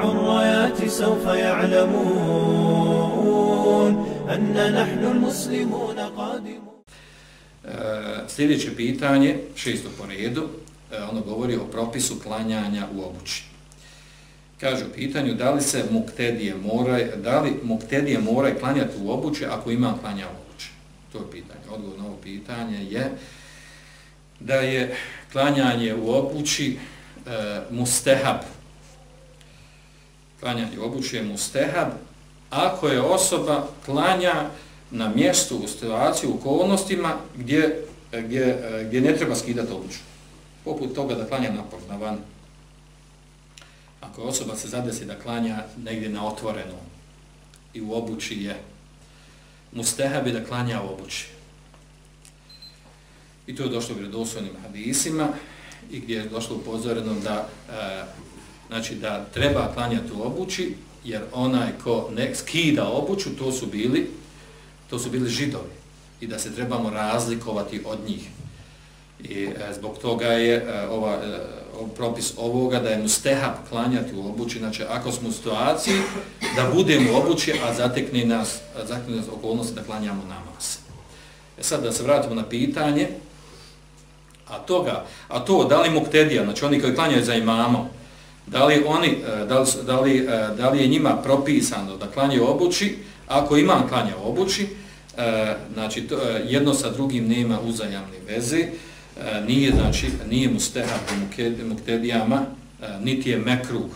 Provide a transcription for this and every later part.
الرايات سوف يعلمون أن نحن المسلمون قادمون Sljedeće pitanje, šesto po redu, ono govori o propisu klanjanja u obući. Kaže u pitanju da li se muktedije mora, da li muktedije moraju klanjati u obući ako ima klanja u obući. To je pitanje. Odgovor na ovo pitanje je da je klanjanje u obući e, mustehab. Klanjanje u je mustehab ako je osoba klanja na mjestu u situaciji, u okolnostima gdje, gdje, gdje ne treba skidati obuću. Poput toga da klanja napor, na van. Ako osoba se zadesi da klanja negdje na otvoreno i u obući je, mustehab je da klanja u obući. I to je došlo u vredosvojnim hadisima i gdje je došlo upozoreno da, e, znači da treba klanjati u obući, jer onaj ko ne skida obuću, to su bili, to su bili židovi i da se trebamo razlikovati od njih. I e, zbog toga je e, ova, e, propis ovoga da je mustehab klanjati u obući, znači ako smo u situaciji da budemo u obući, a zatekne nas, zatekne nas okolnosti da klanjamo namaz. E sad da se vratimo na pitanje, a toga, a to da li muktedija, znači oni koji klanjaju za imamom, da li, oni, e, da li, da li, e, da li je njima propisano da klanjaju obući, ako imam klanja obući, e, znači to, jedno sa drugim nema uzajamne veze, nije, znači, nije mustehab u muktedijama, niti je mekruh,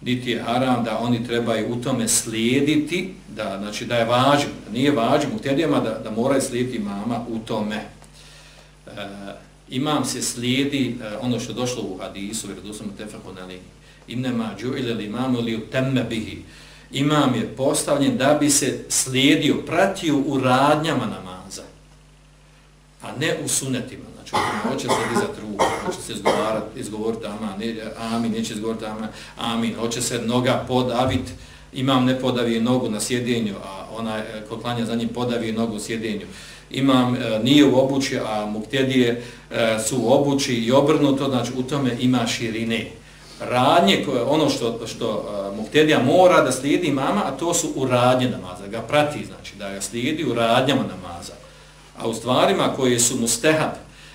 niti je haram da oni trebaju u tome slijediti, da, znači da je važno, nije važno muktedijama da, da moraju slijediti mama u tome imam se slijedi uh, ono što došlo u hadisu, jer dosamo tefakon ali imnema džuile li imamu li utemme bihi. Imam je postavljen da bi se slijedio, pratio u radnjama namaza, a ne u sunetima. Znači, hoće se dizati ruku, hoće se izgovarati, izgovoriti aman, ne, amin, neće izgovoriti amin, amin, hoće se noga podaviti, imam ne podavi nogu na sjedinju, a ona e, ko klanja za njim podavi nogu u imam e, nije u obući, a muktedije e, su u obući i obrnuto, znači u tome ima širine. Radnje, koje, ono što, što e, muktedija mora da slijedi mama, a to su u radnje namaza, ga prati, znači da ga slijedi u radnjama namaza. A u stvarima koje su mustehab,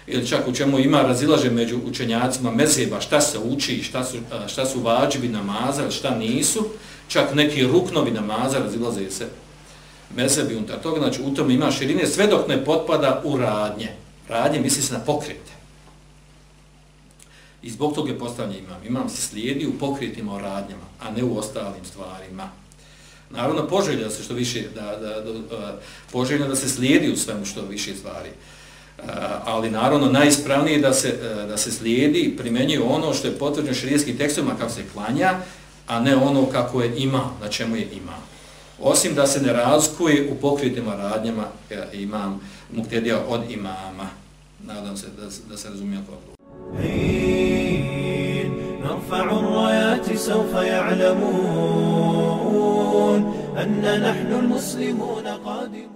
ili čak u čemu ima razilaže među učenjacima mezeba, šta se uči, šta su, e, šta su vađivi namaza, šta nisu, čak neki ruknovi namaza razilaze se mezebi unutar toga, znači u tome ima širine sve dok ne potpada u radnje. Radnje misli se na pokrete. I zbog toga je postavljanje imam. Imam se slijedi u pokretima o radnjama, a ne u ostalim stvarima. Naravno, poželja se što više, da, da, da, poželja da se slijedi u svemu što više stvari. ali naravno najispravnije da se, da se slijedi i primenjuje ono što je potvrđeno širijskim tekstovima kako se klanja, a ne ono kako je ima, na čemu je imam osim da se ne razkuje u pokritima radnjama ja imam muktedija od imama. Nadam se da, da se razumije kako odgovor. نرفع الرايات سوف يعلمون أن نحن المسلمون قادمون